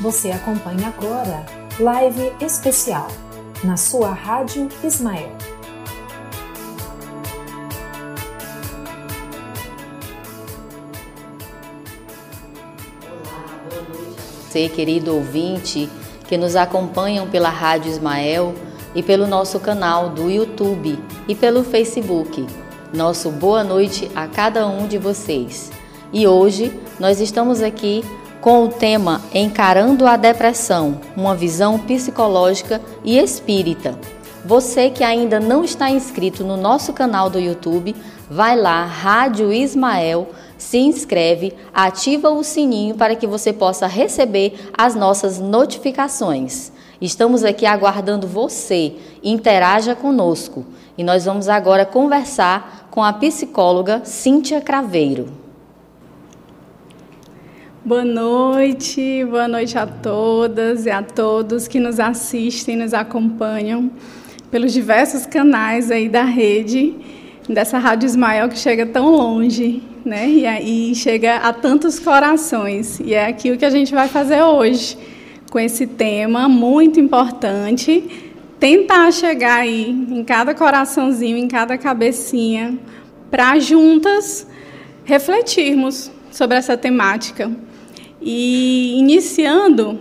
Você acompanha agora Live Especial na sua Rádio Ismael. Olá, boa noite você, querido ouvinte, que nos acompanham pela Rádio Ismael e pelo nosso canal do YouTube e pelo Facebook. Nosso boa noite a cada um de vocês. E hoje nós estamos aqui com o tema Encarando a Depressão, uma visão psicológica e espírita. Você que ainda não está inscrito no nosso canal do YouTube, vai lá, Rádio Ismael, se inscreve, ativa o sininho para que você possa receber as nossas notificações. Estamos aqui aguardando você, interaja conosco. E nós vamos agora conversar com a psicóloga Cíntia Craveiro. Boa noite, boa noite a todas e a todos que nos assistem, nos acompanham pelos diversos canais aí da rede, dessa Rádio Ismael que chega tão longe, né? E aí chega a tantos corações. E é aquilo que a gente vai fazer hoje, com esse tema muito importante, tentar chegar aí em cada coraçãozinho, em cada cabecinha, para juntas refletirmos sobre essa temática e iniciando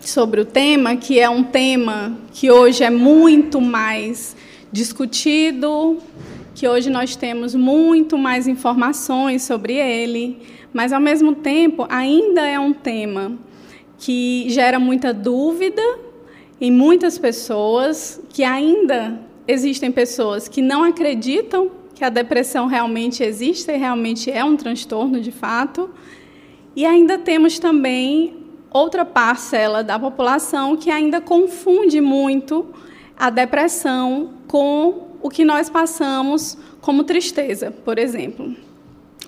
sobre o tema, que é um tema que hoje é muito mais discutido, que hoje nós temos muito mais informações sobre ele, mas ao mesmo tempo ainda é um tema que gera muita dúvida em muitas pessoas, que ainda existem pessoas que não acreditam que a depressão realmente existe e realmente é um transtorno de fato. E ainda temos também outra parcela da população que ainda confunde muito a depressão com o que nós passamos como tristeza, por exemplo.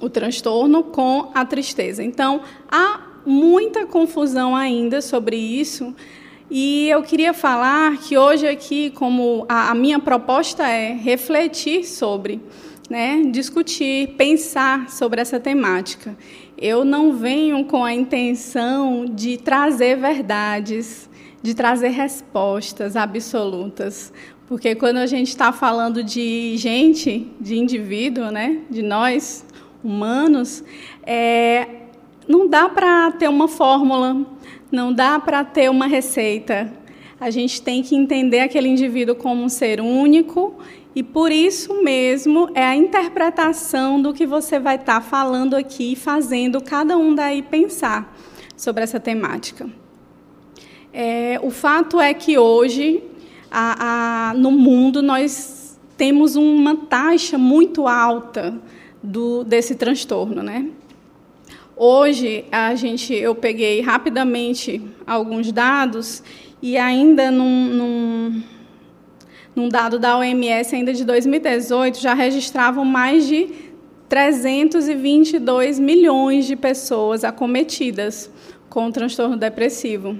O transtorno com a tristeza. Então, há muita confusão ainda sobre isso. E eu queria falar que hoje aqui, como a, a minha proposta é refletir sobre, né, discutir, pensar sobre essa temática eu não venho com a intenção de trazer verdades, de trazer respostas absolutas. Porque quando a gente está falando de gente, de indivíduo, né, de nós, humanos, é, não dá para ter uma fórmula, não dá para ter uma receita. A gente tem que entender aquele indivíduo como um ser único e por isso mesmo é a interpretação do que você vai estar tá falando aqui, fazendo cada um daí pensar sobre essa temática. É, o fato é que hoje, a, a, no mundo, nós temos uma taxa muito alta do, desse transtorno, né? Hoje, a gente, eu peguei rapidamente alguns dados e ainda num, num num dado da OMS ainda de 2018, já registravam mais de 322 milhões de pessoas acometidas com transtorno depressivo.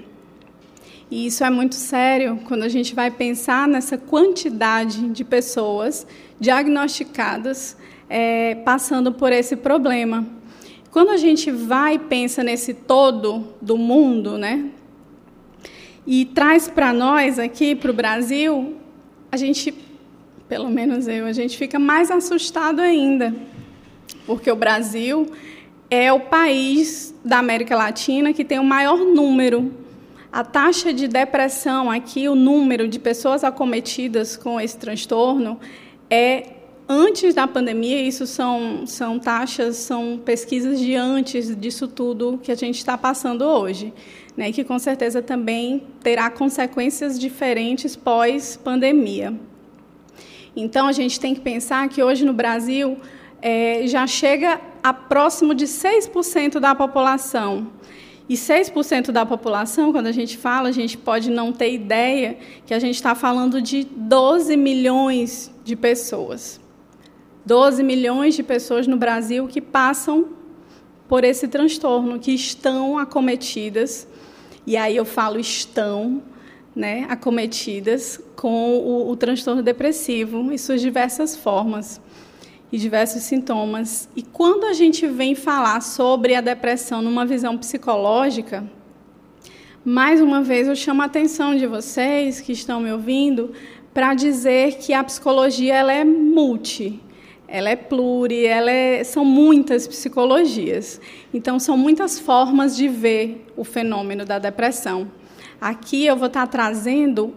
E isso é muito sério quando a gente vai pensar nessa quantidade de pessoas diagnosticadas é, passando por esse problema. Quando a gente vai e pensa nesse todo do mundo, né, e traz para nós aqui, para o Brasil, a gente, pelo menos eu, a gente fica mais assustado ainda, porque o Brasil é o país da América Latina que tem o maior número. A taxa de depressão aqui, o número de pessoas acometidas com esse transtorno é antes da pandemia, isso são, são taxas, são pesquisas de antes disso tudo que a gente está passando hoje né, que com certeza também terá consequências diferentes pós-pandemia. Então, a gente tem que pensar que hoje no Brasil é, já chega a próximo de 6% da população. E 6% da população, quando a gente fala, a gente pode não ter ideia que a gente está falando de 12 milhões de pessoas. 12 milhões de pessoas no Brasil que passam por esse transtorno, que estão acometidas e aí eu falo estão né, acometidas com o, o transtorno depressivo e suas diversas formas e diversos sintomas. E quando a gente vem falar sobre a depressão numa visão psicológica, mais uma vez eu chamo a atenção de vocês que estão me ouvindo para dizer que a psicologia ela é multi, ela é pluri, ela é, são muitas psicologias. Então, são muitas formas de ver o fenômeno da depressão. Aqui eu vou estar trazendo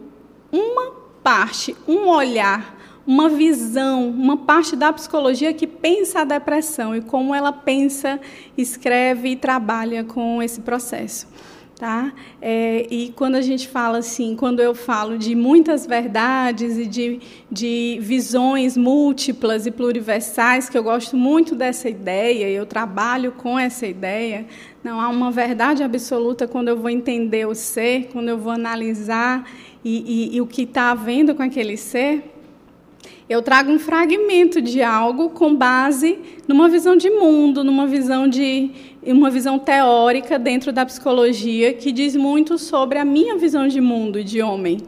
uma parte, um olhar, uma visão, uma parte da psicologia que pensa a depressão e como ela pensa, escreve e trabalha com esse processo. Tá? É, e quando a gente fala assim, quando eu falo de muitas verdades e de, de visões múltiplas e pluriversais, que eu gosto muito dessa ideia, eu trabalho com essa ideia, não há uma verdade absoluta quando eu vou entender o ser, quando eu vou analisar e, e, e o que está havendo com aquele ser. Eu trago um fragmento de algo com base numa visão de mundo, numa visão de uma visão teórica dentro da psicologia que diz muito sobre a minha visão de mundo de homem,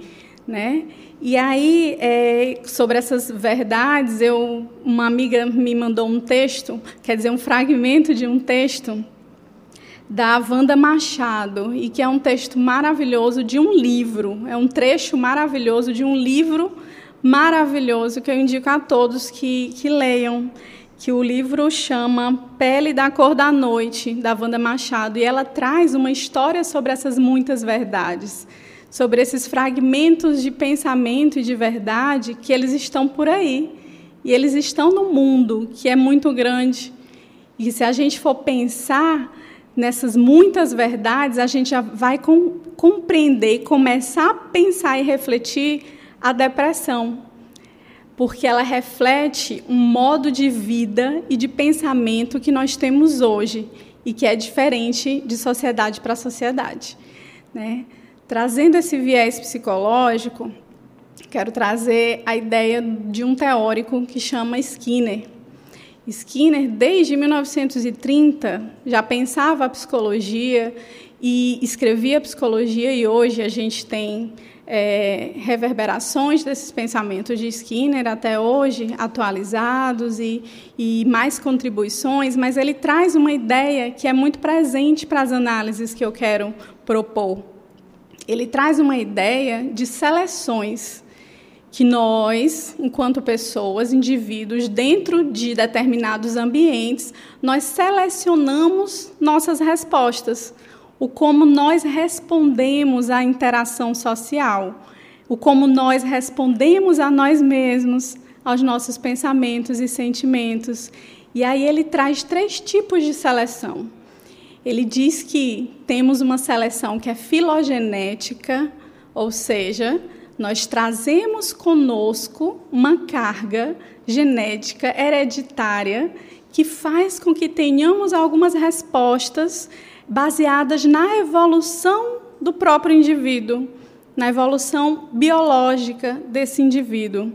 né? E aí, é, sobre essas verdades, eu, uma amiga me mandou um texto, quer dizer, um fragmento de um texto da Wanda Machado, e que é um texto maravilhoso de um livro, é um trecho maravilhoso de um livro maravilhoso que eu indico a todos que, que leiam, que o livro chama Pele da Cor da Noite, da Wanda Machado, e ela traz uma história sobre essas muitas verdades, sobre esses fragmentos de pensamento e de verdade que eles estão por aí, e eles estão no mundo, que é muito grande. E se a gente for pensar nessas muitas verdades, a gente já vai com, compreender, começar a pensar e refletir a depressão, porque ela reflete um modo de vida e de pensamento que nós temos hoje e que é diferente de sociedade para sociedade. Né? Trazendo esse viés psicológico, quero trazer a ideia de um teórico que chama Skinner. Skinner, desde 1930, já pensava a psicologia e escrevia psicologia, e hoje a gente tem é, reverberações desses pensamentos de Skinner até hoje, atualizados e, e mais contribuições, mas ele traz uma ideia que é muito presente para as análises que eu quero propor. Ele traz uma ideia de seleções que nós, enquanto pessoas, indivíduos, dentro de determinados ambientes, nós selecionamos nossas respostas o como nós respondemos à interação social, o como nós respondemos a nós mesmos, aos nossos pensamentos e sentimentos. E aí ele traz três tipos de seleção. Ele diz que temos uma seleção que é filogenética, ou seja, nós trazemos conosco uma carga genética hereditária que faz com que tenhamos algumas respostas baseadas na evolução do próprio indivíduo, na evolução biológica desse indivíduo.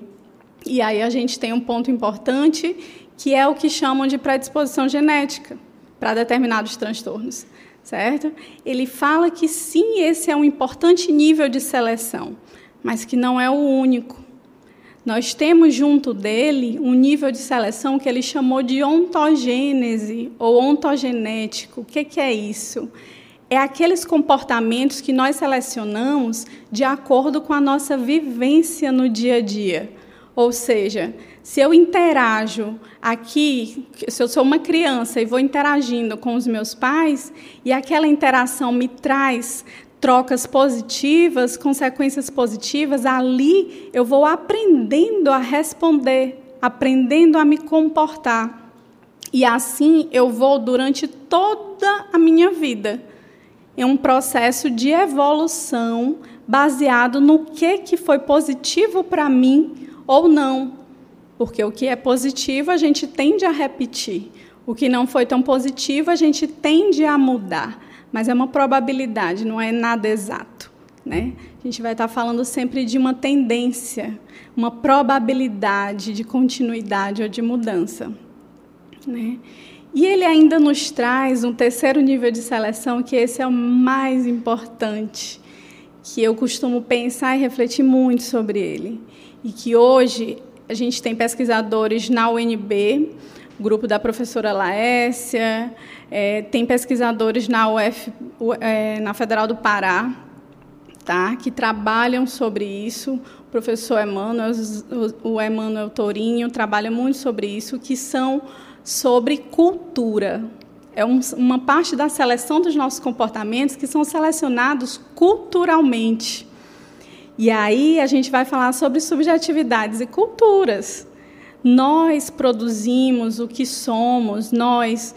E aí a gente tem um ponto importante, que é o que chamam de predisposição genética para determinados transtornos, certo? Ele fala que sim, esse é um importante nível de seleção, mas que não é o único. Nós temos junto dele um nível de seleção que ele chamou de ontogênese ou ontogenético. O que, é isso? É aqueles comportamentos que nós selecionamos de acordo com a nossa vivência no dia a dia. Ou seja, se eu interajo aqui, se eu sou uma criança e vou interagindo com os meus pais, e aquela interação me traz trocas positivas, consequências positivas, ali eu vou aprendendo a responder, aprendendo a me comportar. E assim eu vou durante toda a minha vida. É um processo de evolução baseado no que, que foi positivo para mim ou não. Porque o que é positivo a gente tende a repetir. O que não foi tão positivo a gente tende a mudar mas é uma probabilidade, não é nada exato. Né? A gente vai estar falando sempre de uma tendência, uma probabilidade de continuidade ou de mudança. Né? E ele ainda nos traz um terceiro nível de seleção, que esse é o mais importante, que eu costumo pensar e refletir muito sobre ele. E que hoje a gente tem pesquisadores na UNB grupo da professora Laécia, é, tem pesquisadores na UF, é, na Federal do Pará, tá, que trabalham sobre isso. O professor Emmanuel, o Emmanuel Torinho trabalha muito sobre isso, que são sobre cultura. É um, uma parte da seleção dos nossos comportamentos que são selecionados culturalmente. E aí a gente vai falar sobre subjetividades e culturas. Nós produzimos o que somos, nós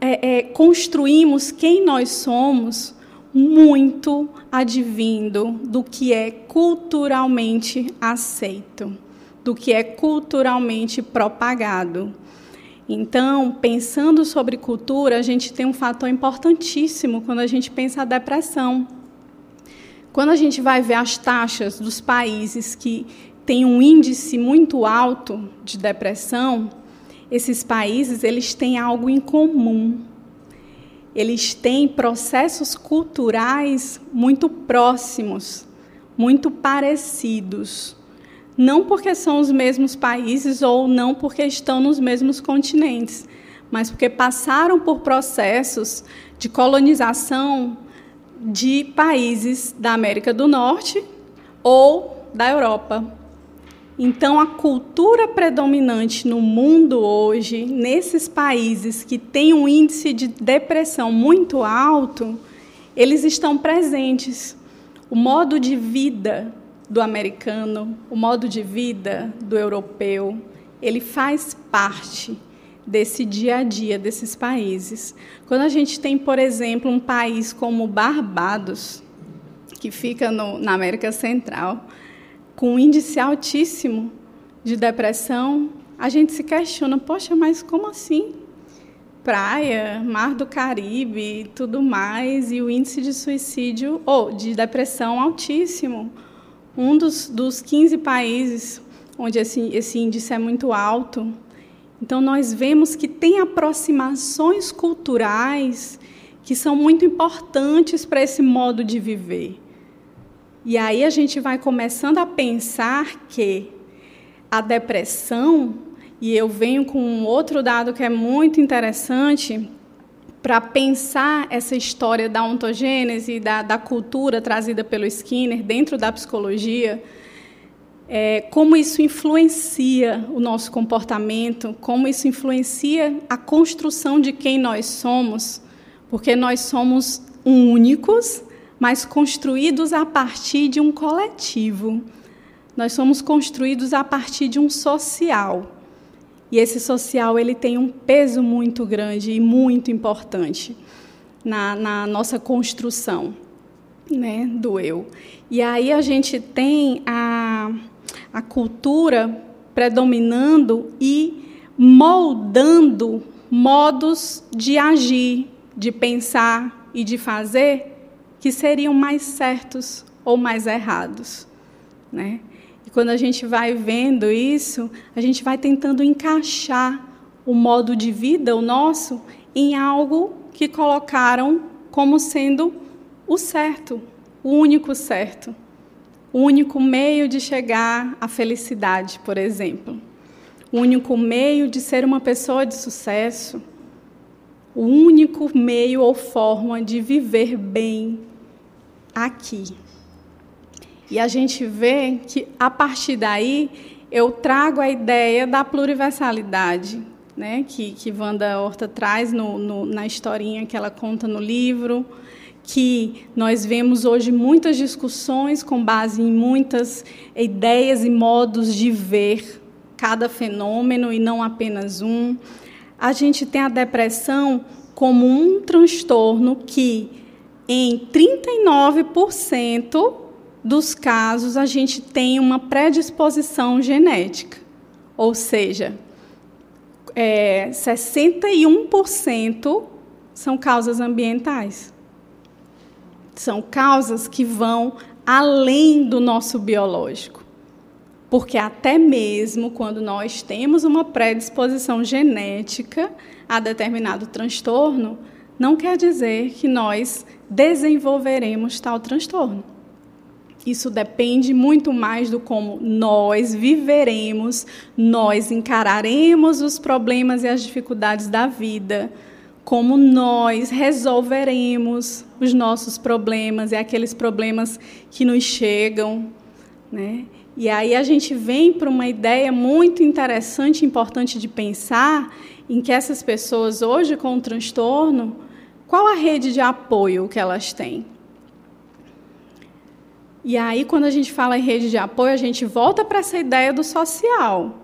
é, é, construímos quem nós somos muito advindo do que é culturalmente aceito, do que é culturalmente propagado. Então, pensando sobre cultura, a gente tem um fator importantíssimo quando a gente pensa a depressão. Quando a gente vai ver as taxas dos países que têm um índice muito alto de depressão, esses países eles têm algo em comum. Eles têm processos culturais muito próximos, muito parecidos. Não porque são os mesmos países ou não porque estão nos mesmos continentes, mas porque passaram por processos de colonização de países da América do Norte ou da Europa. Então, a cultura predominante no mundo hoje, nesses países que têm um índice de depressão muito alto, eles estão presentes. O modo de vida do americano, o modo de vida do europeu, ele faz parte desse dia a dia desses países. Quando a gente tem, por exemplo, um país como Barbados, que fica no, na América Central, com um índice altíssimo de depressão, a gente se questiona: poxa, mas como assim? Praia, Mar do Caribe, tudo mais, e o índice de suicídio ou de depressão altíssimo. Um dos, dos 15 países onde esse, esse índice é muito alto. Então, nós vemos que tem aproximações culturais que são muito importantes para esse modo de viver. E aí a gente vai começando a pensar que a depressão, e eu venho com um outro dado que é muito interessante, para pensar essa história da ontogênese, da, da cultura trazida pelo Skinner dentro da psicologia, é, como isso influencia o nosso comportamento, como isso influencia a construção de quem nós somos, porque nós somos únicos, mas construídos a partir de um coletivo. Nós somos construídos a partir de um social. E esse social ele tem um peso muito grande e muito importante na, na nossa construção né, do eu. E aí a gente tem a a cultura predominando e moldando modos de agir, de pensar e de fazer que seriam mais certos ou mais errados, né? E quando a gente vai vendo isso, a gente vai tentando encaixar o modo de vida, o nosso, em algo que colocaram como sendo o certo, o único certo o único meio de chegar à felicidade, por exemplo. O único meio de ser uma pessoa de sucesso. O único meio ou forma de viver bem aqui. E a gente vê que, a partir daí, eu trago a ideia da pluriversalidade, né, que, que Wanda Horta traz no, no, na historinha que ela conta no livro que nós vemos hoje muitas discussões com base em muitas ideias e modos de ver cada fenômeno e não apenas um. A gente tem a depressão como um transtorno que, em 39% dos casos, a gente tem uma predisposição genética, ou seja, é, 61% são causas ambientais. São causas que vão além do nosso biológico. Porque até mesmo quando nós temos uma predisposição genética a determinado transtorno, não quer dizer que nós desenvolveremos tal transtorno. Isso depende muito mais do como nós viveremos, nós encararemos os problemas e as dificuldades da vida, como nós resolveremos os nossos problemas e aqueles problemas que nos chegam, né? E aí a gente vem para uma ideia muito interessante importante de pensar em que essas pessoas hoje com o transtorno, qual a rede de apoio que elas têm? E aí, quando a gente fala em rede de apoio, a gente volta para essa ideia do social.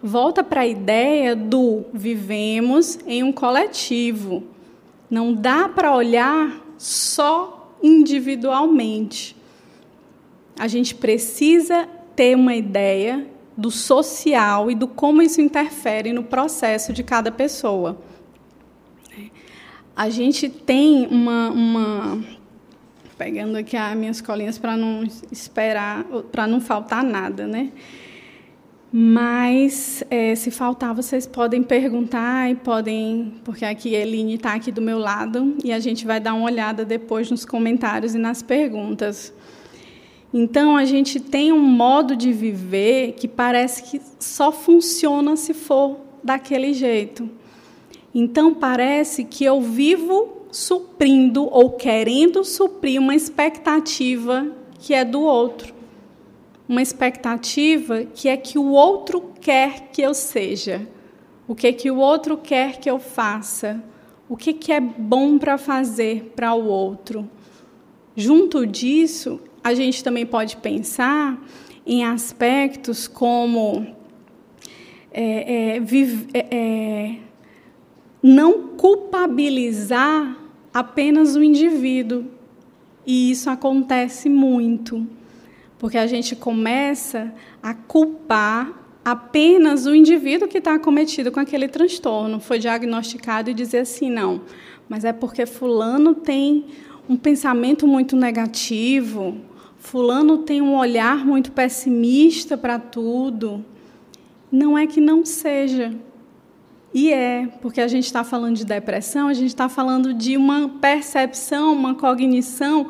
Volta para a ideia do vivemos em um coletivo. Não dá para olhar só individualmente. A gente precisa ter uma ideia do social e do como isso interfere no processo de cada pessoa. A gente tem uma, uma pegando aqui as minhas colinhas para não esperar, para não faltar nada, né? Mas é, se faltar, vocês podem perguntar e podem, porque aqui a Eline está aqui do meu lado e a gente vai dar uma olhada depois nos comentários e nas perguntas. Então a gente tem um modo de viver que parece que só funciona se for daquele jeito. Então parece que eu vivo suprindo ou querendo suprir uma expectativa que é do outro. Uma expectativa que é que o outro quer que eu seja. O que que o outro quer que eu faça? O que que é bom para fazer para o outro? Junto disso, a gente também pode pensar em aspectos como é, é, vive, é, é não culpabilizar apenas o indivíduo. E isso acontece muito, porque a gente começa a culpar apenas o indivíduo que está acometido com aquele transtorno, foi diagnosticado e dizer assim, não, mas é porque fulano tem um pensamento muito negativo, fulano tem um olhar muito pessimista para tudo. Não é que não seja, e é, porque a gente está falando de depressão, a gente está falando de uma percepção, uma cognição,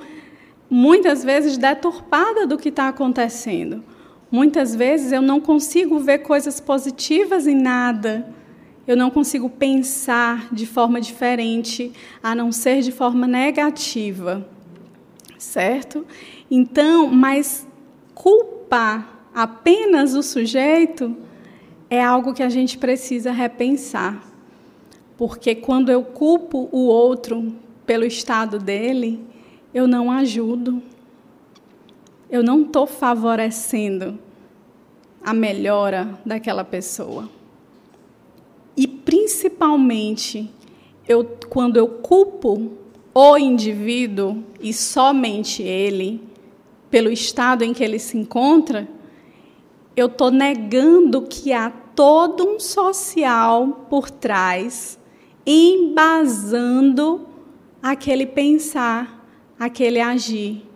muitas vezes deturpada do que está acontecendo. Muitas vezes eu não consigo ver coisas positivas em nada. Eu não consigo pensar de forma diferente, a não ser de forma negativa. Certo? Então, mas culpar apenas o sujeito é algo que a gente precisa repensar. Porque quando eu culpo o outro pelo estado dele, eu não ajudo. Eu não estou favorecendo a melhora daquela pessoa. E principalmente, eu, quando eu culpo o indivíduo e somente ele pelo estado em que ele se encontra, eu estou negando que há todo um social por trás, embasando aquele pensar, aquele agir,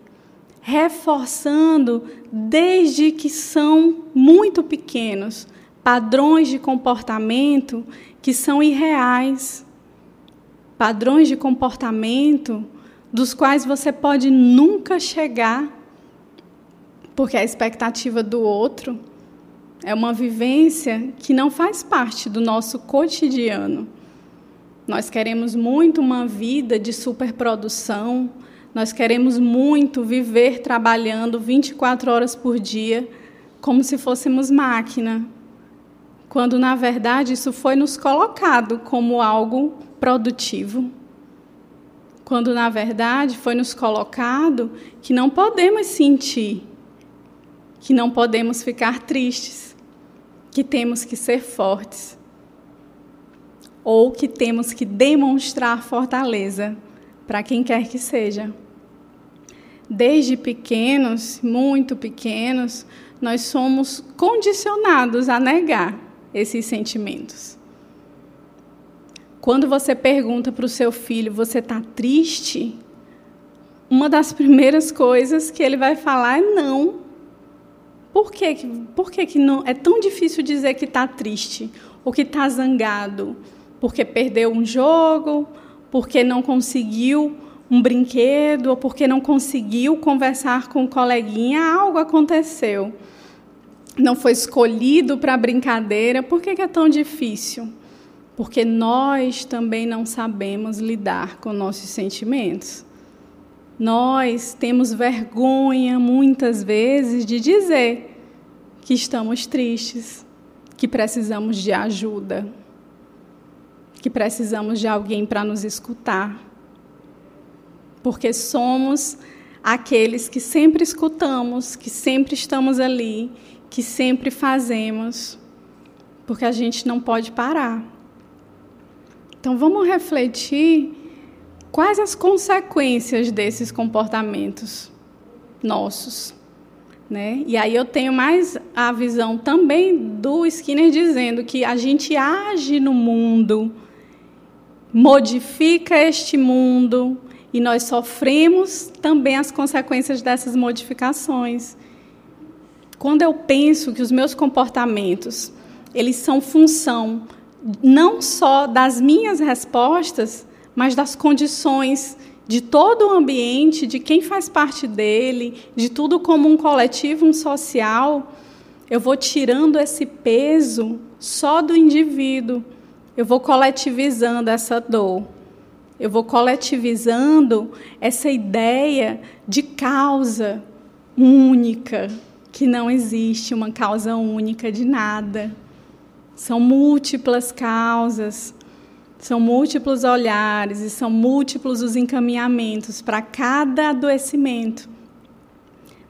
reforçando desde que são muito pequenos padrões de comportamento que são irreais, padrões de comportamento dos quais você pode nunca chegar, porque a expectativa do outro é uma vivência que não faz parte do nosso cotidiano. Nós queremos muito uma vida de superprodução, nós queremos muito viver trabalhando 24 horas por dia, como se fôssemos máquina, quando na verdade isso foi nos colocado como algo produtivo. Quando na verdade foi nos colocado que não podemos sentir, que não podemos ficar tristes, que temos que ser fortes ou que temos que demonstrar fortaleza para quem quer que seja. Desde pequenos, muito pequenos, nós somos condicionados a negar esses sentimentos. Quando você pergunta para o seu filho, você está triste? Uma das primeiras coisas que ele vai falar é não. Por que, por que, que não, é tão difícil dizer que está triste ou que está zangado? Porque perdeu um jogo, porque não conseguiu um brinquedo ou porque não conseguiu conversar com o coleguinha, algo aconteceu. Não foi escolhido para a brincadeira, por que, que é tão difícil? Porque nós também não sabemos lidar com nossos sentimentos. Nós temos vergonha, muitas vezes, de dizer que estamos tristes, que precisamos de ajuda, que precisamos de alguém para nos escutar. Porque somos aqueles que sempre escutamos, que sempre estamos ali, que sempre fazemos, porque a gente não pode parar. Então vamos refletir Quais as consequências desses comportamentos nossos? Né? E aí eu tenho mais a visão também do Skinner dizendo que a gente age no mundo, modifica este mundo e nós sofremos também as consequências dessas modificações. Quando eu penso que os meus comportamentos, eles são função não só das minhas respostas, mas das condições de todo o ambiente, de quem faz parte dele, de tudo como um coletivo, um social, eu vou tirando esse peso só do indivíduo. Eu vou coletivizando essa dor. Eu vou coletivizando essa ideia de causa única, que não existe uma causa única de nada. São múltiplas causas, são múltiplos olhares e são múltiplos os encaminhamentos para cada adoecimento.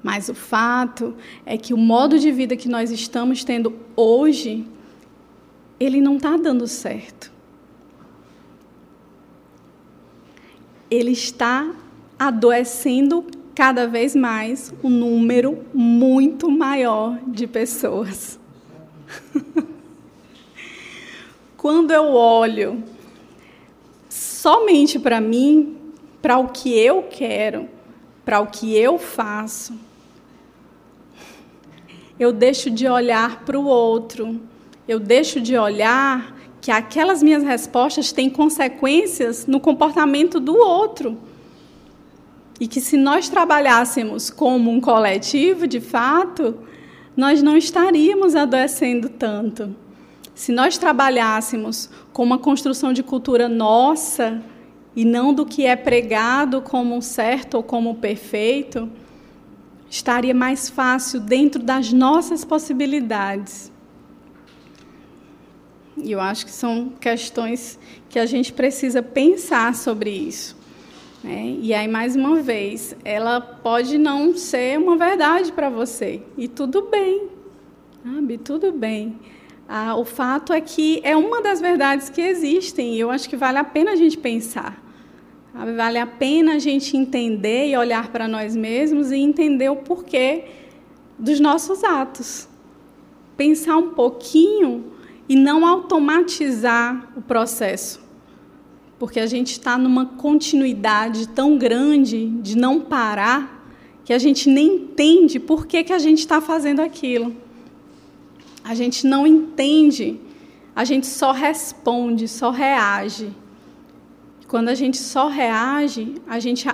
Mas o fato é que o modo de vida que nós estamos tendo hoje, ele não está dando certo. Ele está adoecendo cada vez mais um número muito maior de pessoas. Quando eu olho somente para mim, para o que eu quero, para o que eu faço. Eu deixo de olhar para o outro, eu deixo de olhar que aquelas minhas respostas têm consequências no comportamento do outro. E que se nós trabalhássemos como um coletivo, de fato, nós não estaríamos adoecendo tanto. Se nós trabalhássemos com uma construção de cultura nossa e não do que é pregado como certo ou como perfeito, estaria mais fácil dentro das nossas possibilidades. E eu acho que são questões que a gente precisa pensar sobre isso. Né? E aí, mais uma vez, ela pode não ser uma verdade para você. E tudo bem, sabe? Tudo bem. Ah, o fato é que é uma das verdades que existem e eu acho que vale a pena a gente pensar. Vale a pena a gente entender e olhar para nós mesmos e entender o porquê dos nossos atos. Pensar um pouquinho e não automatizar o processo. Porque a gente está numa continuidade tão grande de não parar que a gente nem entende por que, que a gente está fazendo aquilo a gente não entende, a gente só responde, só reage. Quando a gente só reage, a gente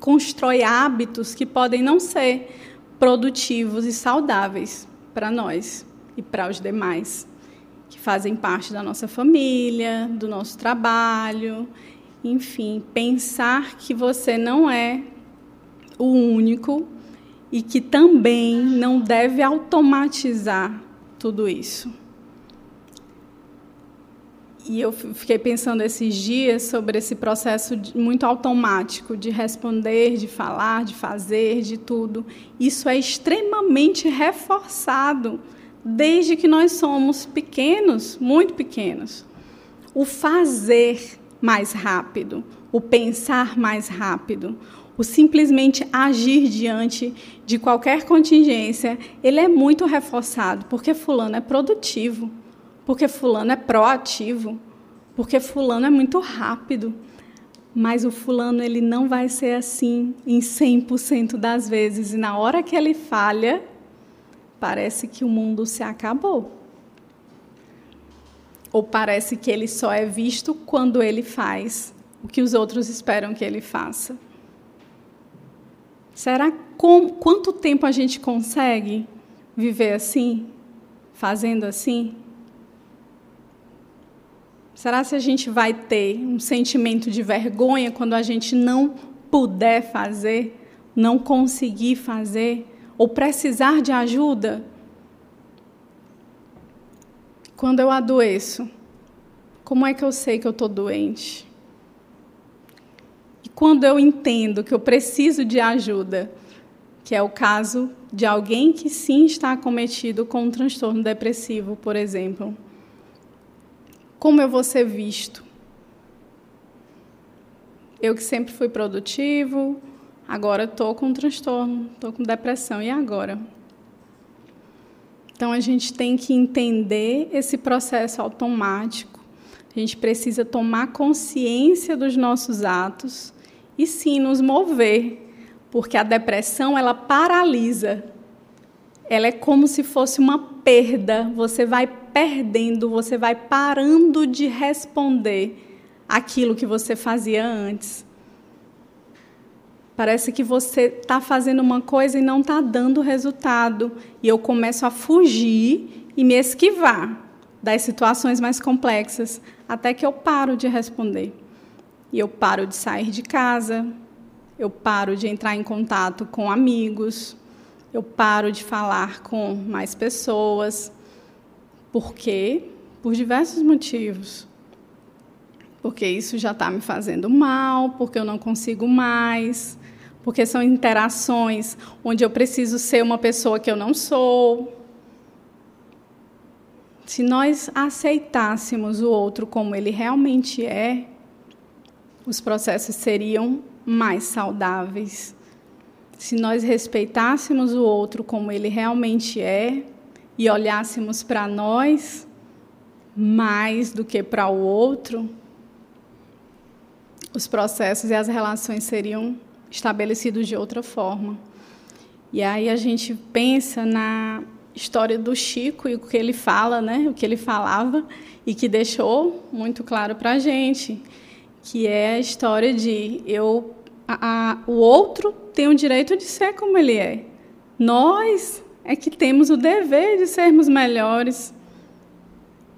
constrói hábitos que podem não ser produtivos e saudáveis para nós e para os demais, que fazem parte da nossa família, do nosso trabalho, enfim, pensar que você não é o único e que também não deve automatizar tudo isso. E eu fiquei pensando esses dias sobre esse processo muito automático de responder, de falar, de fazer, de tudo. Isso é extremamente reforçado desde que nós somos pequenos, muito pequenos. O fazer mais rápido, o pensar mais rápido, o simplesmente agir diante de qualquer contingência, ele é muito reforçado, porque fulano é produtivo, porque fulano é proativo, porque fulano é muito rápido. Mas o fulano ele não vai ser assim em 100% das vezes e na hora que ele falha, parece que o mundo se acabou. Ou parece que ele só é visto quando ele faz o que os outros esperam que ele faça. Será com, quanto tempo a gente consegue viver assim, fazendo assim? Será se a gente vai ter um sentimento de vergonha quando a gente não puder fazer, não conseguir fazer ou precisar de ajuda? Quando eu adoeço, como é que eu sei que eu estou doente? Quando eu entendo que eu preciso de ajuda, que é o caso de alguém que sim está acometido com um transtorno depressivo, por exemplo, como eu vou ser visto? Eu que sempre fui produtivo, agora estou com um transtorno, estou com depressão, e agora? Então a gente tem que entender esse processo automático a gente precisa tomar consciência dos nossos atos e sim nos mover, porque a depressão ela paralisa. Ela é como se fosse uma perda, você vai perdendo, você vai parando de responder aquilo que você fazia antes. Parece que você está fazendo uma coisa e não está dando resultado. E eu começo a fugir e me esquivar das situações mais complexas, até que eu paro de responder. E eu paro de sair de casa, eu paro de entrar em contato com amigos, eu paro de falar com mais pessoas. Por quê? Por diversos motivos. Porque isso já está me fazendo mal, porque eu não consigo mais, porque são interações onde eu preciso ser uma pessoa que eu não sou, se nós aceitássemos o outro como ele realmente é, os processos seriam mais saudáveis. Se nós respeitássemos o outro como ele realmente é e olhássemos para nós mais do que para o outro, os processos e as relações seriam estabelecidos de outra forma. E aí a gente pensa na história do Chico e o que ele fala, né? O que ele falava e que deixou muito claro para a gente, que é a história de eu, a, a, o outro tem o direito de ser como ele é. Nós é que temos o dever de sermos melhores.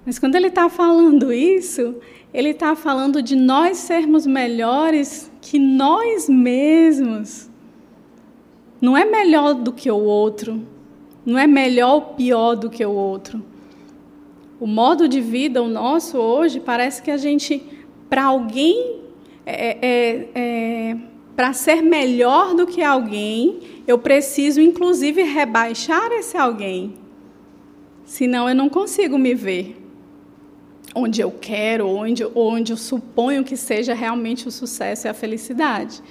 Mas quando ele está falando isso, ele está falando de nós sermos melhores que nós mesmos. Não é melhor do que o outro, não é melhor ou pior do que o outro. O modo de vida, o nosso hoje, parece que a gente, para alguém, é, é, é, para ser melhor do que alguém, eu preciso, inclusive, rebaixar esse alguém. Senão eu não consigo me ver onde eu quero, onde, onde eu suponho que seja realmente o sucesso e a felicidade.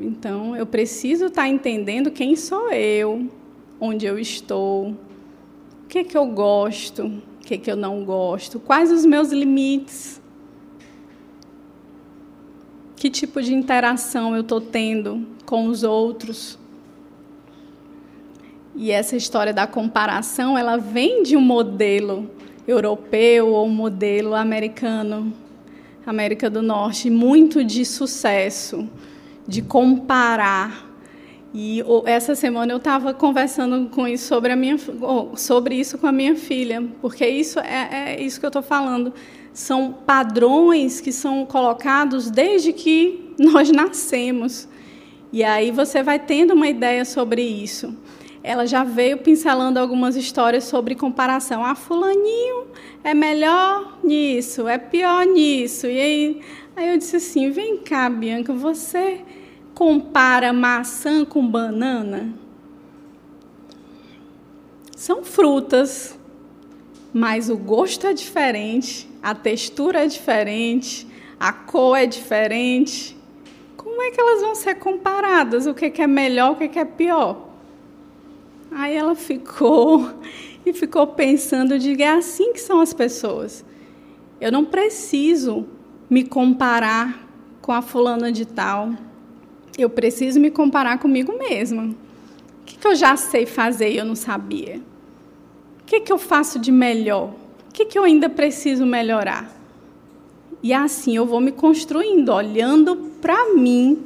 Então, eu preciso estar entendendo quem sou eu, onde eu estou, o que, é que eu gosto, o que, é que eu não gosto, quais os meus limites, que tipo de interação eu estou tendo com os outros. E essa história da comparação, ela vem de um modelo europeu ou um modelo americano, América do Norte, muito de sucesso, de comparar e essa semana eu estava conversando com isso sobre, a minha, sobre isso com a minha filha, porque isso é, é isso que eu estou falando. São padrões que são colocados desde que nós nascemos. E aí você vai tendo uma ideia sobre isso. Ela já veio pincelando algumas histórias sobre comparação. Ah, fulaninho é melhor nisso, é pior nisso. E aí, aí eu disse assim, vem cá, Bianca, você compara maçã com banana? São frutas, mas o gosto é diferente, a textura é diferente, a cor é diferente. Como é que elas vão ser comparadas? O que é melhor, o que é pior? Aí ela ficou e ficou pensando, diga, é assim que são as pessoas. Eu não preciso me comparar com a fulana de tal eu preciso me comparar comigo mesma. O que, que eu já sei fazer e eu não sabia? O que, que eu faço de melhor? O que, que eu ainda preciso melhorar? E assim eu vou me construindo, olhando para mim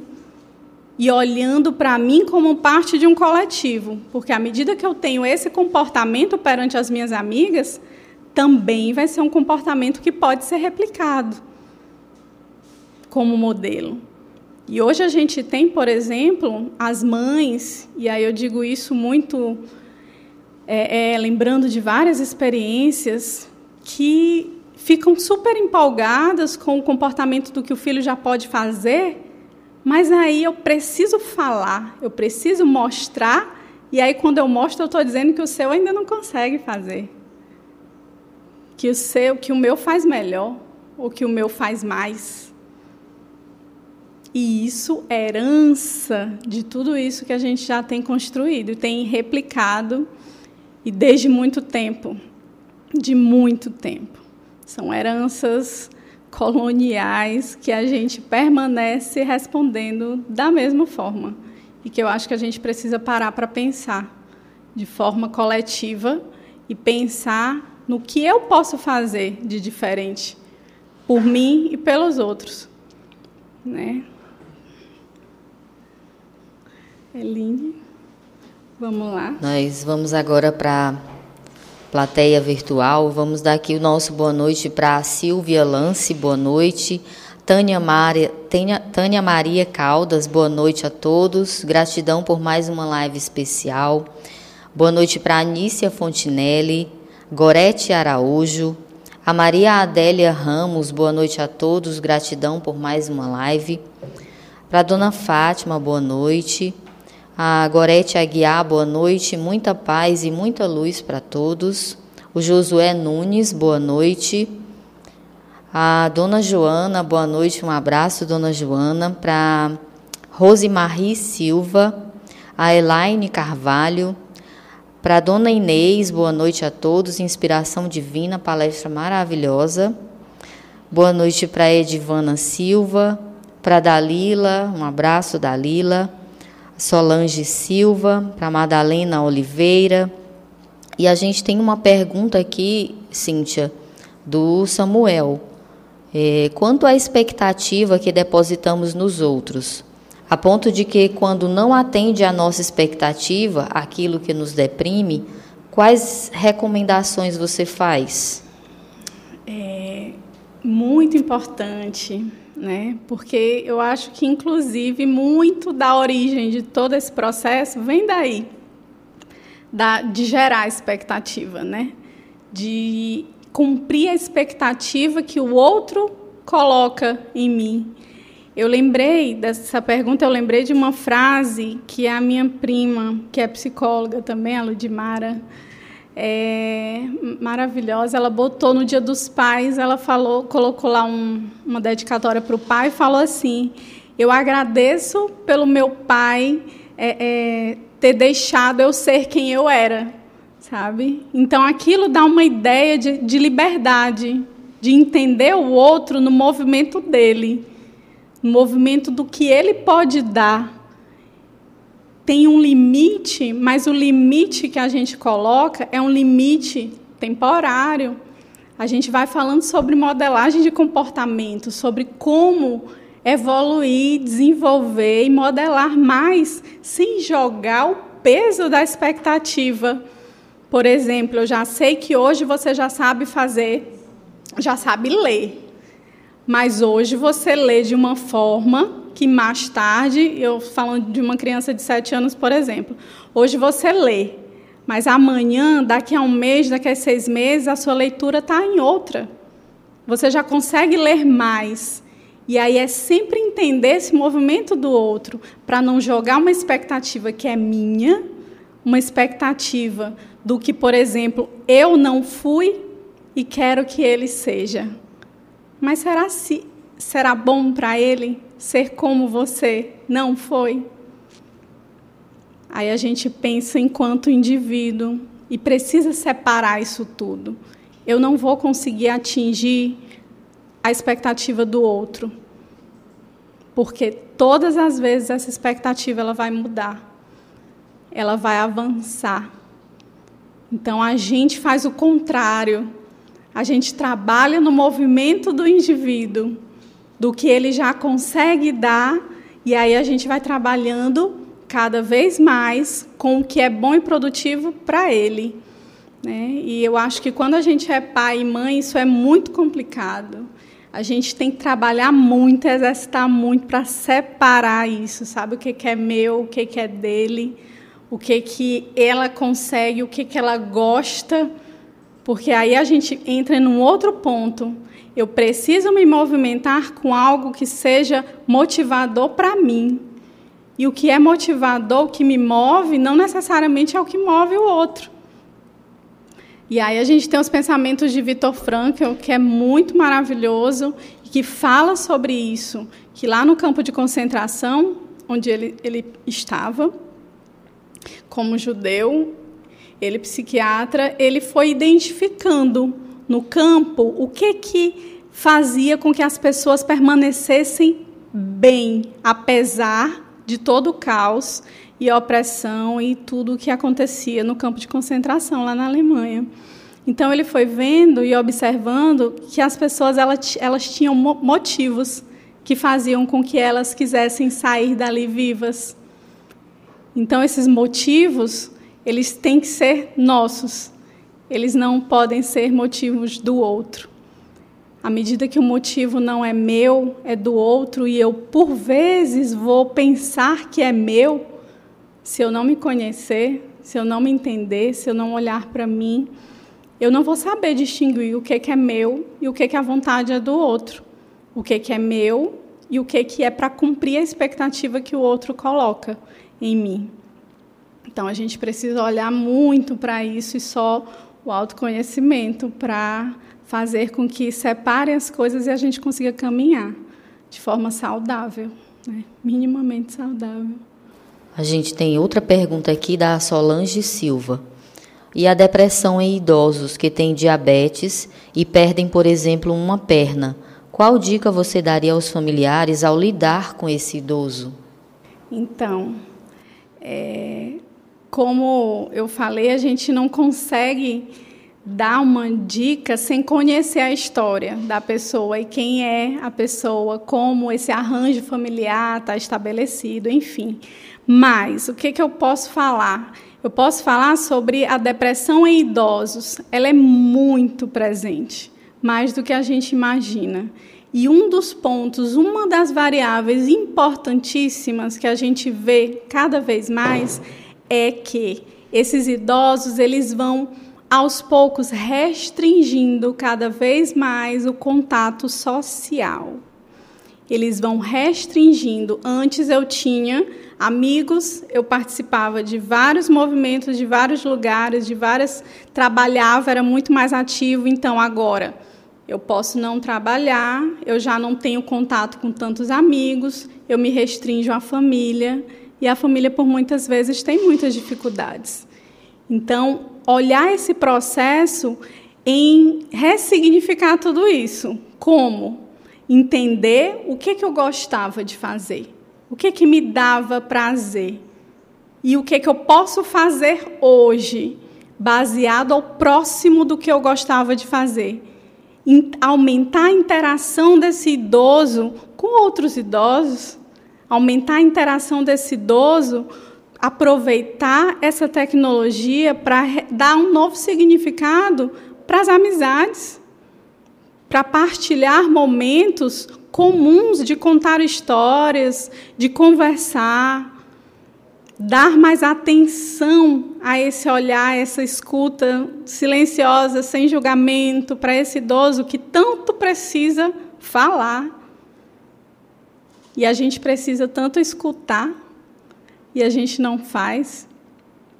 e olhando para mim como parte de um coletivo, porque à medida que eu tenho esse comportamento perante as minhas amigas, também vai ser um comportamento que pode ser replicado como modelo. E hoje a gente tem, por exemplo, as mães, e aí eu digo isso muito é, é, lembrando de várias experiências, que ficam super empolgadas com o comportamento do que o filho já pode fazer, mas aí eu preciso falar, eu preciso mostrar, e aí quando eu mostro eu estou dizendo que o seu ainda não consegue fazer, que o seu, que o meu faz melhor, ou que o meu faz mais. E isso é herança de tudo isso que a gente já tem construído tem replicado e desde muito tempo, de muito tempo. São heranças coloniais que a gente permanece respondendo da mesma forma e que eu acho que a gente precisa parar para pensar de forma coletiva e pensar no que eu posso fazer de diferente por mim e pelos outros, né? Eline, vamos lá. Nós vamos agora para plateia virtual. Vamos dar aqui o nosso boa noite para Silvia Lance, boa noite. Tânia, Maria, Tânia, Maria Caldas, boa noite a todos. Gratidão por mais uma live especial. Boa noite para Anícia Fontinelli, Gorete Araújo, a Maria Adélia Ramos, boa noite a todos. Gratidão por mais uma live. Para Dona Fátima, boa noite. A Gorete Aguiar, boa noite, muita paz e muita luz para todos. O Josué Nunes, boa noite. A Dona Joana, boa noite, um abraço, Dona Joana. Para Rosemarie Silva, a Elaine Carvalho. Para Dona Inês, boa noite a todos, inspiração divina, palestra maravilhosa. Boa noite para Edivana Silva, para Dalila, um abraço, Dalila Solange Silva, para Madalena Oliveira. E a gente tem uma pergunta aqui, Cíntia, do Samuel. É, quanto à expectativa que depositamos nos outros, a ponto de que, quando não atende à nossa expectativa, aquilo que nos deprime, quais recomendações você faz? É muito importante né? Porque eu acho que, inclusive, muito da origem de todo esse processo vem daí, da, de gerar expectativa, né? De cumprir a expectativa que o outro coloca em mim. Eu lembrei dessa pergunta, eu lembrei de uma frase que a minha prima, que é psicóloga também, a Ludmara, é, maravilhosa. Ela botou no Dia dos Pais, ela falou, colocou lá um, uma dedicatória para o pai e falou assim: Eu agradeço pelo meu pai é, é, ter deixado eu ser quem eu era, sabe? Então aquilo dá uma ideia de, de liberdade, de entender o outro no movimento dele, no movimento do que ele pode dar tem um limite, mas o limite que a gente coloca é um limite temporário. A gente vai falando sobre modelagem de comportamento, sobre como evoluir, desenvolver e modelar mais sem jogar o peso da expectativa. Por exemplo, eu já sei que hoje você já sabe fazer, já sabe ler. Mas hoje você lê de uma forma que mais tarde, eu falando de uma criança de 7 anos, por exemplo, hoje você lê, mas amanhã, daqui a um mês, daqui a seis meses, a sua leitura está em outra. Você já consegue ler mais. E aí é sempre entender esse movimento do outro, para não jogar uma expectativa que é minha, uma expectativa do que, por exemplo, eu não fui e quero que ele seja. Mas será se será bom para ele? Ser como você não foi? Aí a gente pensa enquanto indivíduo e precisa separar isso tudo. Eu não vou conseguir atingir a expectativa do outro, porque todas as vezes essa expectativa ela vai mudar, ela vai avançar. Então a gente faz o contrário. A gente trabalha no movimento do indivíduo do que ele já consegue dar E aí a gente vai trabalhando cada vez mais com o que é bom e produtivo para ele. Né? E eu acho que quando a gente é pai e mãe, isso é muito complicado. A gente tem que trabalhar muito, exercitar muito para separar isso, sabe? O que, que é meu, o que, que é dele, o que, que ela consegue, o que, que ela gosta, porque aí a gente entra num outro ponto. Eu preciso me movimentar com algo que seja motivador para mim. E o que é motivador, o que me move, não necessariamente é o que move o outro. E aí a gente tem os pensamentos de Viktor Frankl, que é muito maravilhoso e que fala sobre isso, que lá no campo de concentração, onde ele, ele estava, como judeu, ele psiquiatra, ele foi identificando no campo o que que fazia com que as pessoas permanecessem bem, apesar de todo o caos e a opressão e tudo o que acontecia no campo de concentração lá na Alemanha. Então ele foi vendo e observando que as pessoas elas, elas tinham motivos que faziam com que elas quisessem sair dali vivas. Então esses motivos, eles têm que ser nossos. Eles não podem ser motivos do outro. À medida que o motivo não é meu, é do outro e eu por vezes vou pensar que é meu, se eu não me conhecer, se eu não me entender, se eu não olhar para mim, eu não vou saber distinguir o que, é meu e o que, que a vontade é do outro. O que, que é meu e o que, que é para cumprir a expectativa que o outro coloca em mim. Então, a gente precisa olhar muito para isso e só o autoconhecimento para fazer com que separe as coisas e a gente consiga caminhar de forma saudável, né? minimamente saudável. A gente tem outra pergunta aqui da Solange Silva. E a depressão em idosos que têm diabetes e perdem, por exemplo, uma perna. Qual dica você daria aos familiares ao lidar com esse idoso? Então, é, como eu falei, a gente não consegue dar uma dica sem conhecer a história da pessoa e quem é a pessoa, como esse arranjo familiar está estabelecido, enfim. Mas o que, que eu posso falar? Eu posso falar sobre a depressão em idosos. Ela é muito presente, mais do que a gente imagina. E um dos pontos, uma das variáveis importantíssimas que a gente vê cada vez mais é que esses idosos eles vão aos poucos restringindo cada vez mais o contato social. Eles vão restringindo. Antes eu tinha amigos, eu participava de vários movimentos, de vários lugares, de várias trabalhava, era muito mais ativo, então agora eu posso não trabalhar, eu já não tenho contato com tantos amigos, eu me restringo à família, e a família por muitas vezes tem muitas dificuldades. Então, olhar esse processo em ressignificar tudo isso. Como? Entender o que, que eu gostava de fazer, o que, que me dava prazer e o que, que eu posso fazer hoje, baseado ao próximo do que eu gostava de fazer. aumentar a interação desse idoso com outros idosos, aumentar a interação desse idoso aproveitar essa tecnologia para dar um novo significado para as amizades, para partilhar momentos comuns de contar histórias, de conversar, dar mais atenção a esse olhar, essa escuta silenciosa, sem julgamento, para esse idoso que tanto precisa falar. E a gente precisa tanto escutar e a gente não faz.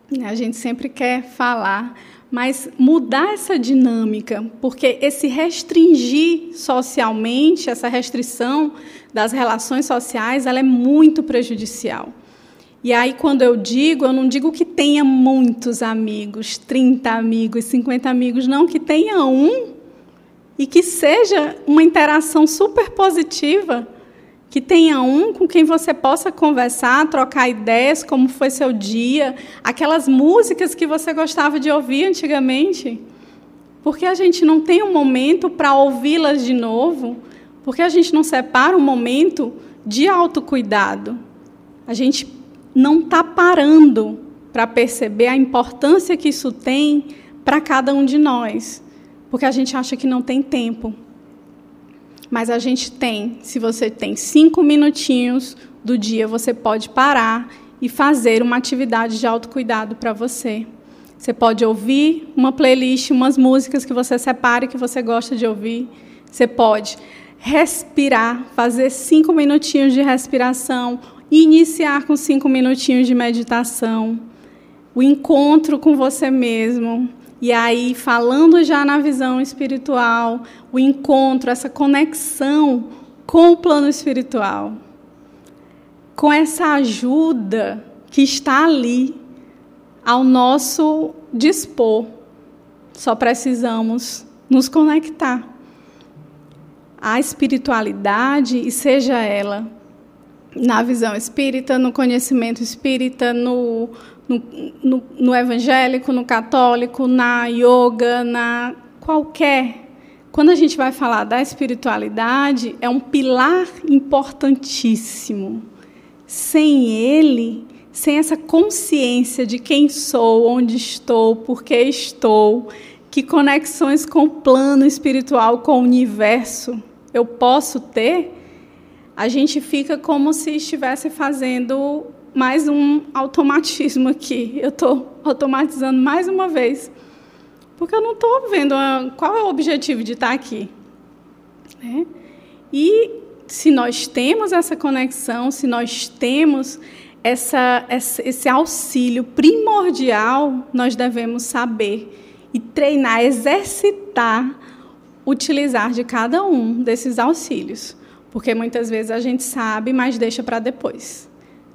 Né? A gente sempre quer falar, mas mudar essa dinâmica, porque esse restringir socialmente, essa restrição das relações sociais, ela é muito prejudicial. E aí, quando eu digo, eu não digo que tenha muitos amigos, 30 amigos, 50 amigos, não, que tenha um e que seja uma interação super positiva que tenha um com quem você possa conversar, trocar ideias, como foi seu dia, aquelas músicas que você gostava de ouvir antigamente. Porque a gente não tem um momento para ouvi-las de novo, porque a gente não separa um momento de autocuidado. A gente não está parando para perceber a importância que isso tem para cada um de nós, porque a gente acha que não tem tempo. Mas a gente tem. Se você tem cinco minutinhos do dia, você pode parar e fazer uma atividade de autocuidado para você. Você pode ouvir uma playlist, umas músicas que você separe que você gosta de ouvir. Você pode respirar, fazer cinco minutinhos de respiração, iniciar com cinco minutinhos de meditação, o encontro com você mesmo. E aí, falando já na visão espiritual, o encontro, essa conexão com o plano espiritual, com essa ajuda que está ali ao nosso dispor. Só precisamos nos conectar a espiritualidade, e seja ela na visão espírita, no conhecimento espírita, no, no, no, no evangélico, no católico, na yoga, na qualquer. Quando a gente vai falar da espiritualidade, é um pilar importantíssimo. Sem ele, sem essa consciência de quem sou, onde estou, por que estou, que conexões com o plano espiritual, com o universo, eu posso ter, a gente fica como se estivesse fazendo mais um automatismo aqui. Eu estou automatizando mais uma vez. Porque eu não estou vendo a, qual é o objetivo de estar aqui. Né? E se nós temos essa conexão, se nós temos essa, esse auxílio primordial, nós devemos saber e treinar, exercitar utilizar de cada um desses auxílios. Porque muitas vezes a gente sabe, mas deixa para depois.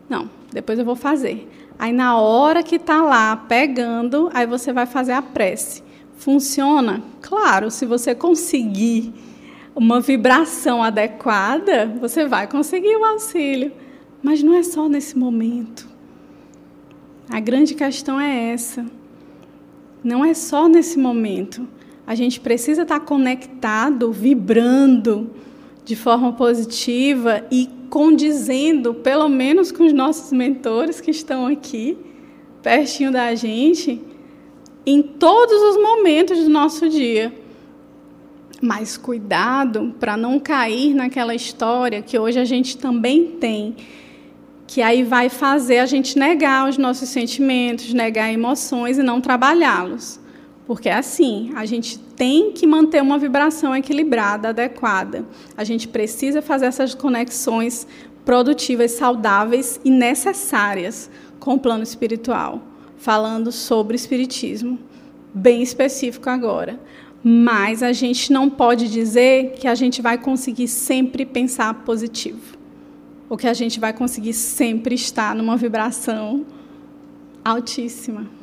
Não, depois eu vou fazer. Aí na hora que está lá pegando, aí você vai fazer a prece. Funciona? Claro, se você conseguir uma vibração adequada, você vai conseguir o auxílio. Mas não é só nesse momento. A grande questão é essa. Não é só nesse momento. A gente precisa estar conectado, vibrando de forma positiva e condizendo, pelo menos com os nossos mentores que estão aqui, pertinho da gente, em todos os momentos do nosso dia. Mas cuidado para não cair naquela história que hoje a gente também tem, que aí vai fazer a gente negar os nossos sentimentos, negar emoções e não trabalhá-los. Porque é assim, a gente tem que manter uma vibração equilibrada, adequada. A gente precisa fazer essas conexões produtivas, saudáveis e necessárias com o plano espiritual, falando sobre espiritismo, bem específico agora. Mas a gente não pode dizer que a gente vai conseguir sempre pensar positivo, ou que a gente vai conseguir sempre estar numa vibração altíssima.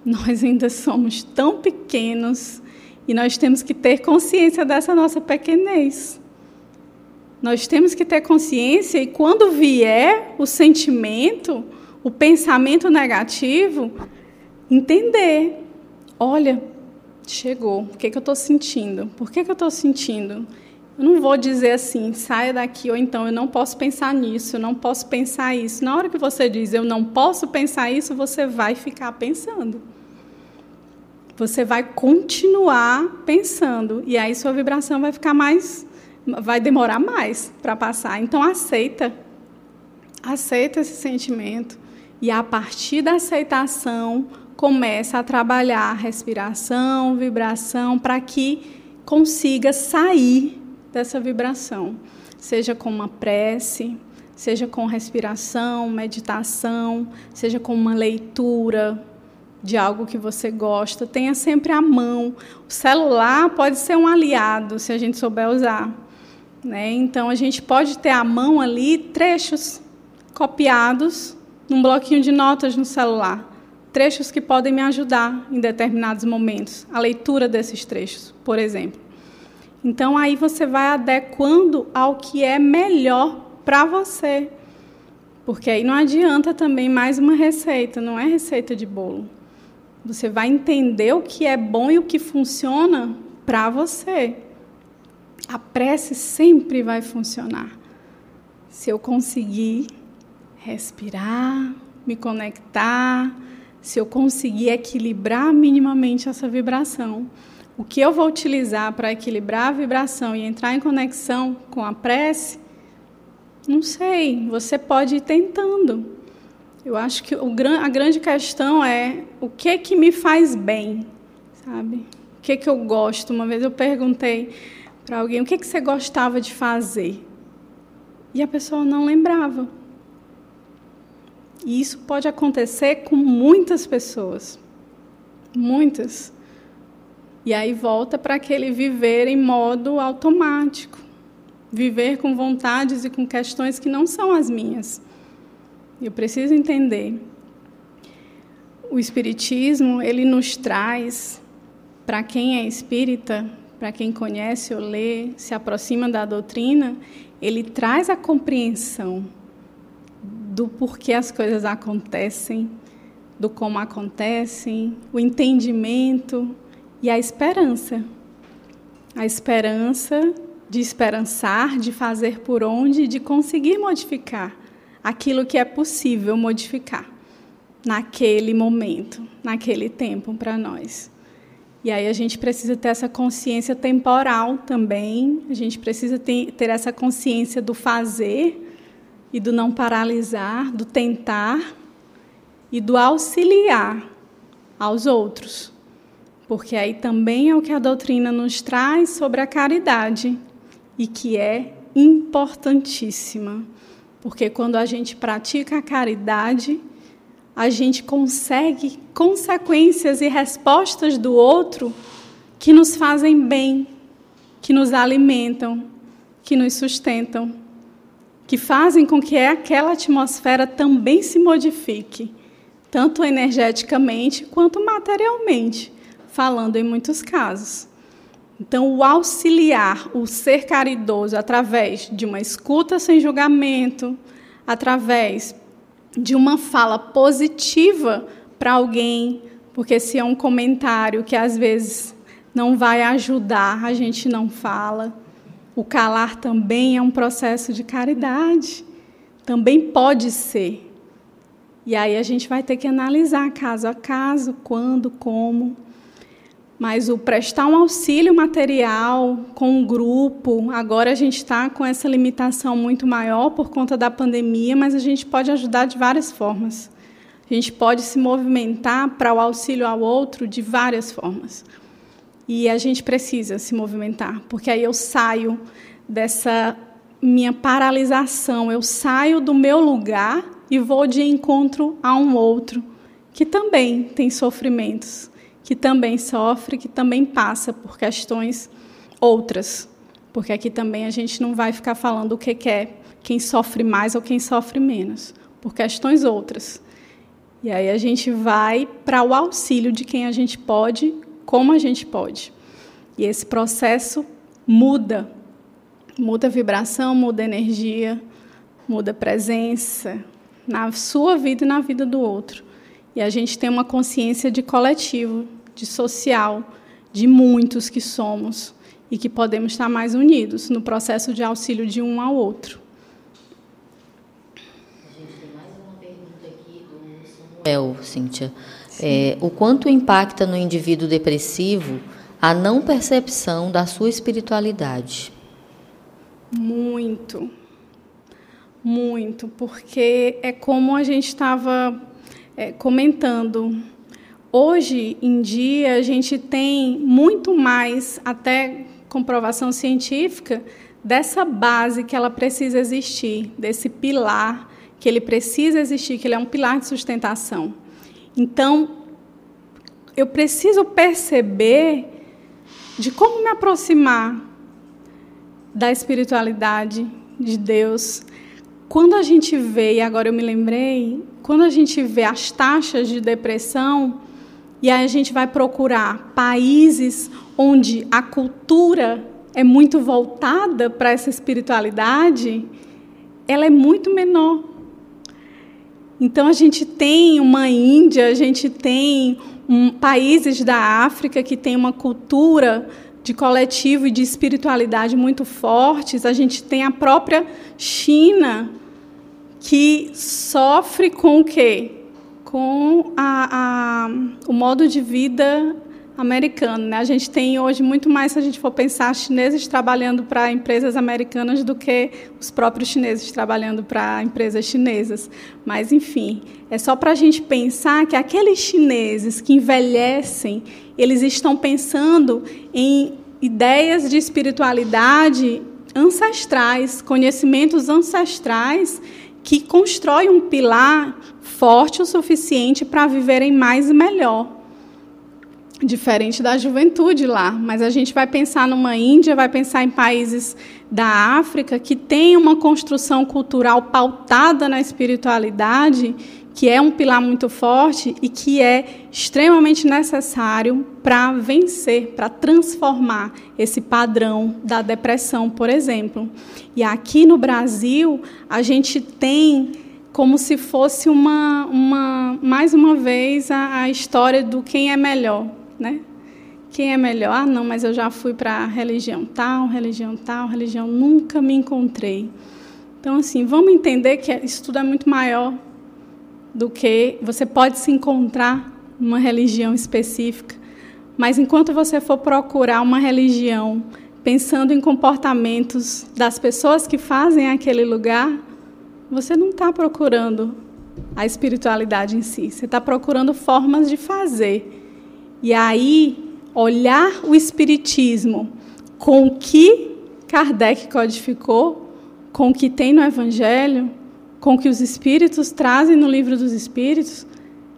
Nós ainda somos tão pequenos e nós temos que ter consciência dessa nossa pequenez. Nós temos que ter consciência e quando vier o sentimento, o pensamento negativo, entender. Olha, chegou. O que, é que eu estou sentindo? Por que, que eu estou sentindo? Eu não vou dizer assim, saia daqui, ou então eu não posso pensar nisso, eu não posso pensar isso. Na hora que você diz eu não posso pensar isso, você vai ficar pensando. Você vai continuar pensando. E aí sua vibração vai ficar mais. vai demorar mais para passar. Então aceita. Aceita esse sentimento. E a partir da aceitação, começa a trabalhar respiração, vibração, para que consiga sair dessa vibração, seja com uma prece, seja com respiração, meditação, seja com uma leitura de algo que você gosta, tenha sempre à mão. O celular pode ser um aliado se a gente souber usar. Né? Então, a gente pode ter à mão ali trechos copiados num bloquinho de notas no celular. Trechos que podem me ajudar em determinados momentos. A leitura desses trechos, por exemplo. Então aí você vai adequando ao que é melhor para você. Porque aí não adianta também mais uma receita, não é receita de bolo. Você vai entender o que é bom e o que funciona para você. A prece sempre vai funcionar. se eu conseguir respirar, me conectar, se eu conseguir equilibrar minimamente essa vibração. O que eu vou utilizar para equilibrar a vibração e entrar em conexão com a prece, não sei, você pode ir tentando. Eu acho que o, a grande questão é o que que me faz bem, sabe? O que que eu gosto? Uma vez eu perguntei para alguém o que que você gostava de fazer e a pessoa não lembrava. E isso pode acontecer com muitas pessoas. Muitas. E aí volta para aquele viver em modo automático. Viver com vontades e com questões que não são as minhas. Eu preciso entender. O espiritismo, ele nos traz para quem é espírita, para quem conhece ou lê, se aproxima da doutrina, ele traz a compreensão do porquê as coisas acontecem, do como acontecem, o entendimento e a esperança. A esperança de esperançar, de fazer por onde, de conseguir modificar aquilo que é possível modificar naquele momento, naquele tempo para nós. E aí a gente precisa ter essa consciência temporal também, a gente precisa ter, ter essa consciência do fazer e do não paralisar, do tentar e do auxiliar aos outros. Porque aí também é o que a doutrina nos traz sobre a caridade e que é importantíssima. Porque quando a gente pratica a caridade, a gente consegue consequências e respostas do outro que nos fazem bem, que nos alimentam, que nos sustentam que fazem com que aquela atmosfera também se modifique, tanto energeticamente quanto materialmente, falando em muitos casos. Então, o auxiliar, o ser caridoso através de uma escuta sem julgamento, através de uma fala positiva para alguém, porque se é um comentário que às vezes não vai ajudar, a gente não fala. O calar também é um processo de caridade. Também pode ser. E aí a gente vai ter que analisar caso a caso, quando, como. Mas o prestar um auxílio material com um grupo, agora a gente está com essa limitação muito maior por conta da pandemia, mas a gente pode ajudar de várias formas. A gente pode se movimentar para o auxílio ao outro de várias formas. E a gente precisa se movimentar, porque aí eu saio dessa minha paralisação, eu saio do meu lugar e vou de encontro a um outro que também tem sofrimentos, que também sofre, que também passa por questões outras. Porque aqui também a gente não vai ficar falando o que é quem sofre mais ou quem sofre menos, por questões outras. E aí a gente vai para o auxílio de quem a gente pode como a gente pode. E esse processo muda. Muda a vibração, muda a energia, muda a presença na sua vida e na vida do outro. E a gente tem uma consciência de coletivo, de social, de muitos que somos e que podemos estar mais unidos no processo de auxílio de um ao outro. Samuel, Cíntia. É, o quanto impacta no indivíduo depressivo a não percepção da sua espiritualidade? Muito, muito, porque é como a gente estava é, comentando. Hoje em dia, a gente tem muito mais, até comprovação científica, dessa base que ela precisa existir, desse pilar que ele precisa existir, que ele é um pilar de sustentação. Então, eu preciso perceber de como me aproximar da espiritualidade de Deus. Quando a gente vê, e agora eu me lembrei, quando a gente vê as taxas de depressão, e aí a gente vai procurar países onde a cultura é muito voltada para essa espiritualidade, ela é muito menor. Então a gente tem uma Índia, a gente tem um, países da África que tem uma cultura de coletivo e de espiritualidade muito fortes, a gente tem a própria China, que sofre com o quê? Com a, a, o modo de vida americano. Né? A gente tem hoje muito mais, se a gente for pensar, chineses trabalhando para empresas americanas do que os próprios chineses trabalhando para empresas chinesas. Mas, enfim, é só para a gente pensar que aqueles chineses que envelhecem, eles estão pensando em ideias de espiritualidade ancestrais, conhecimentos ancestrais que constroem um pilar forte o suficiente para viverem mais e melhor. Diferente da juventude lá, mas a gente vai pensar numa Índia, vai pensar em países da África que tem uma construção cultural pautada na espiritualidade, que é um pilar muito forte e que é extremamente necessário para vencer, para transformar esse padrão da depressão, por exemplo. E aqui no Brasil, a gente tem como se fosse uma, uma mais uma vez a, a história do quem é melhor né? Quem é melhor? Ah, não, mas eu já fui para religião tal, religião tal, religião nunca me encontrei. Então, assim, vamos entender que isso tudo é muito maior do que você pode se encontrar numa religião específica, mas enquanto você for procurar uma religião pensando em comportamentos das pessoas que fazem aquele lugar, você não está procurando a espiritualidade em si, você está procurando formas de fazer. E aí, olhar o Espiritismo com o que Kardec codificou, com o que tem no Evangelho, com o que os Espíritos trazem no Livro dos Espíritos,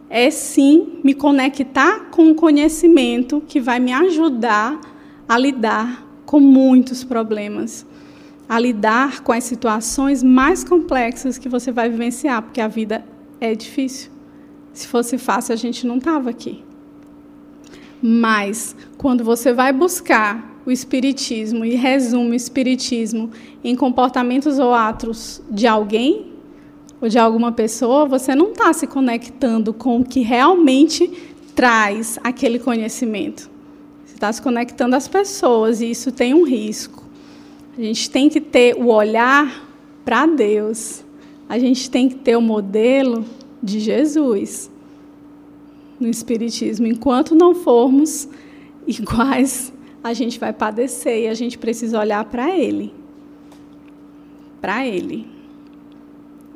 é sim me conectar com o conhecimento que vai me ajudar a lidar com muitos problemas, a lidar com as situações mais complexas que você vai vivenciar, porque a vida é difícil. Se fosse fácil, a gente não estava aqui. Mas quando você vai buscar o espiritismo e resume o espiritismo em comportamentos ou atos de alguém ou de alguma pessoa, você não está se conectando com o que realmente traz aquele conhecimento. Você está se conectando às pessoas e isso tem um risco. A gente tem que ter o olhar para Deus. A gente tem que ter o modelo de Jesus no Espiritismo. Enquanto não formos iguais, a gente vai padecer e a gente precisa olhar para Ele. Para Ele.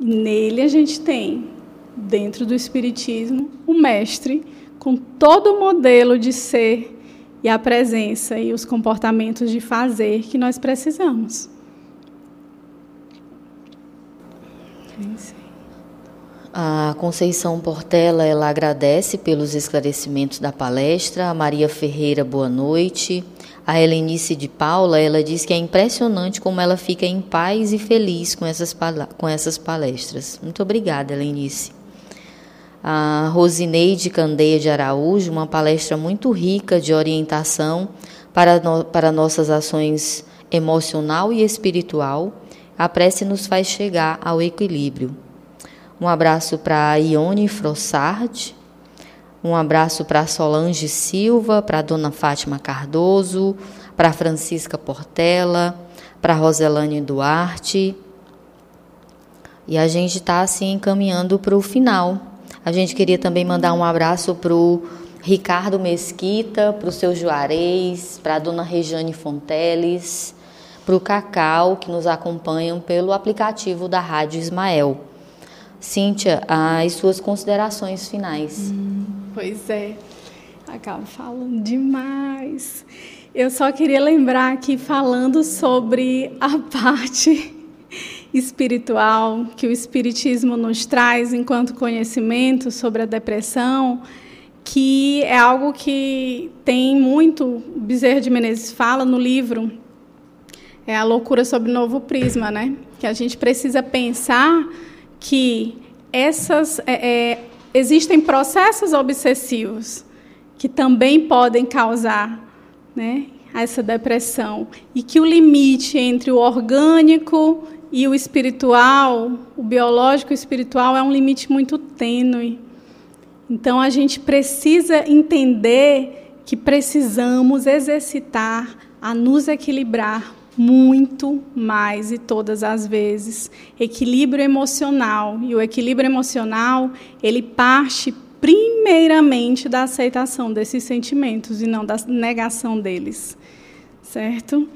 Nele a gente tem, dentro do Espiritismo, o Mestre com todo o modelo de ser e a presença e os comportamentos de fazer que nós precisamos. A Conceição Portela, ela agradece pelos esclarecimentos da palestra. A Maria Ferreira, boa noite. A Helenice de Paula, ela diz que é impressionante como ela fica em paz e feliz com essas, com essas palestras. Muito obrigada, Helenice. A Rosineide Candeia de Araújo, uma palestra muito rica de orientação para, no, para nossas ações emocional e espiritual. A prece nos faz chegar ao equilíbrio. Um abraço para Ione Frossard. Um abraço para Solange Silva, para Dona Fátima Cardoso, para Francisca Portela, para Roselane Duarte. E a gente está assim encaminhando para o final. A gente queria também mandar um abraço para o Ricardo Mesquita, para o seu Juarez, para a dona Rejane Fonteles, para o Cacau, que nos acompanham pelo aplicativo da Rádio Ismael. Cíntia, as suas considerações finais. Hum, pois é, acaba falando demais. Eu só queria lembrar aqui, falando sobre a parte espiritual que o Espiritismo nos traz enquanto conhecimento sobre a depressão, que é algo que tem muito, Bezerra de Menezes fala no livro, é a loucura sob novo prisma, né? Que a gente precisa pensar que essas é, é, existem processos obsessivos que também podem causar né, essa depressão e que o limite entre o orgânico e o espiritual, o biológico e o espiritual, é um limite muito tênue. Então a gente precisa entender que precisamos exercitar a nos equilibrar muito mais e todas as vezes. Equilíbrio emocional. E o equilíbrio emocional, ele parte primeiramente da aceitação desses sentimentos e não da negação deles. Certo?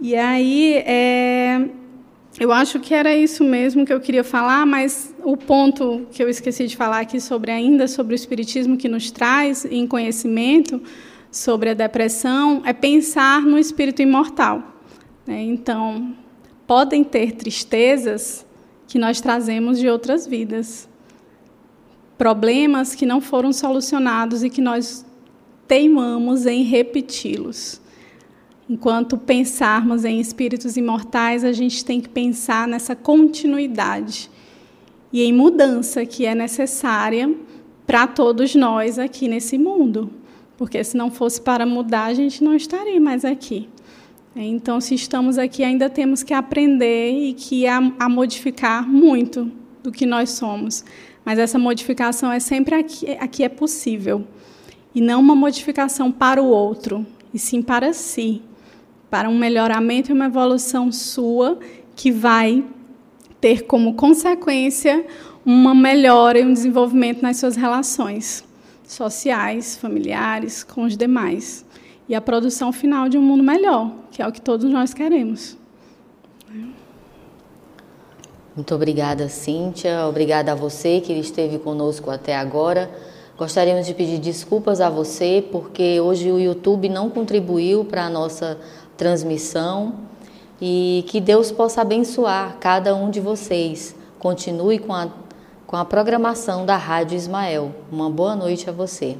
E aí, é, eu acho que era isso mesmo que eu queria falar, mas o ponto que eu esqueci de falar aqui sobre ainda sobre o espiritismo que nos traz em conhecimento sobre a depressão é pensar no espírito imortal. Né? Então, podem ter tristezas que nós trazemos de outras vidas, problemas que não foram solucionados e que nós teimamos em repeti-los. Enquanto pensarmos em espíritos imortais, a gente tem que pensar nessa continuidade e em mudança que é necessária para todos nós aqui nesse mundo. Porque se não fosse para mudar, a gente não estaria mais aqui. Então, se estamos aqui, ainda temos que aprender e que a, a modificar muito do que nós somos. Mas essa modificação é sempre aqui, aqui é possível. E não uma modificação para o outro, e sim para si para um melhoramento e uma evolução sua que vai ter como consequência uma melhora e um desenvolvimento nas suas relações sociais, familiares, com os demais. E a produção final de um mundo melhor, que é o que todos nós queremos. Muito obrigada, Cíntia. Obrigada a você que esteve conosco até agora. Gostaríamos de pedir desculpas a você, porque hoje o YouTube não contribuiu para a nossa transmissão e que Deus possa abençoar cada um de vocês. Continue com a, com a programação da Rádio Ismael. Uma boa noite a você.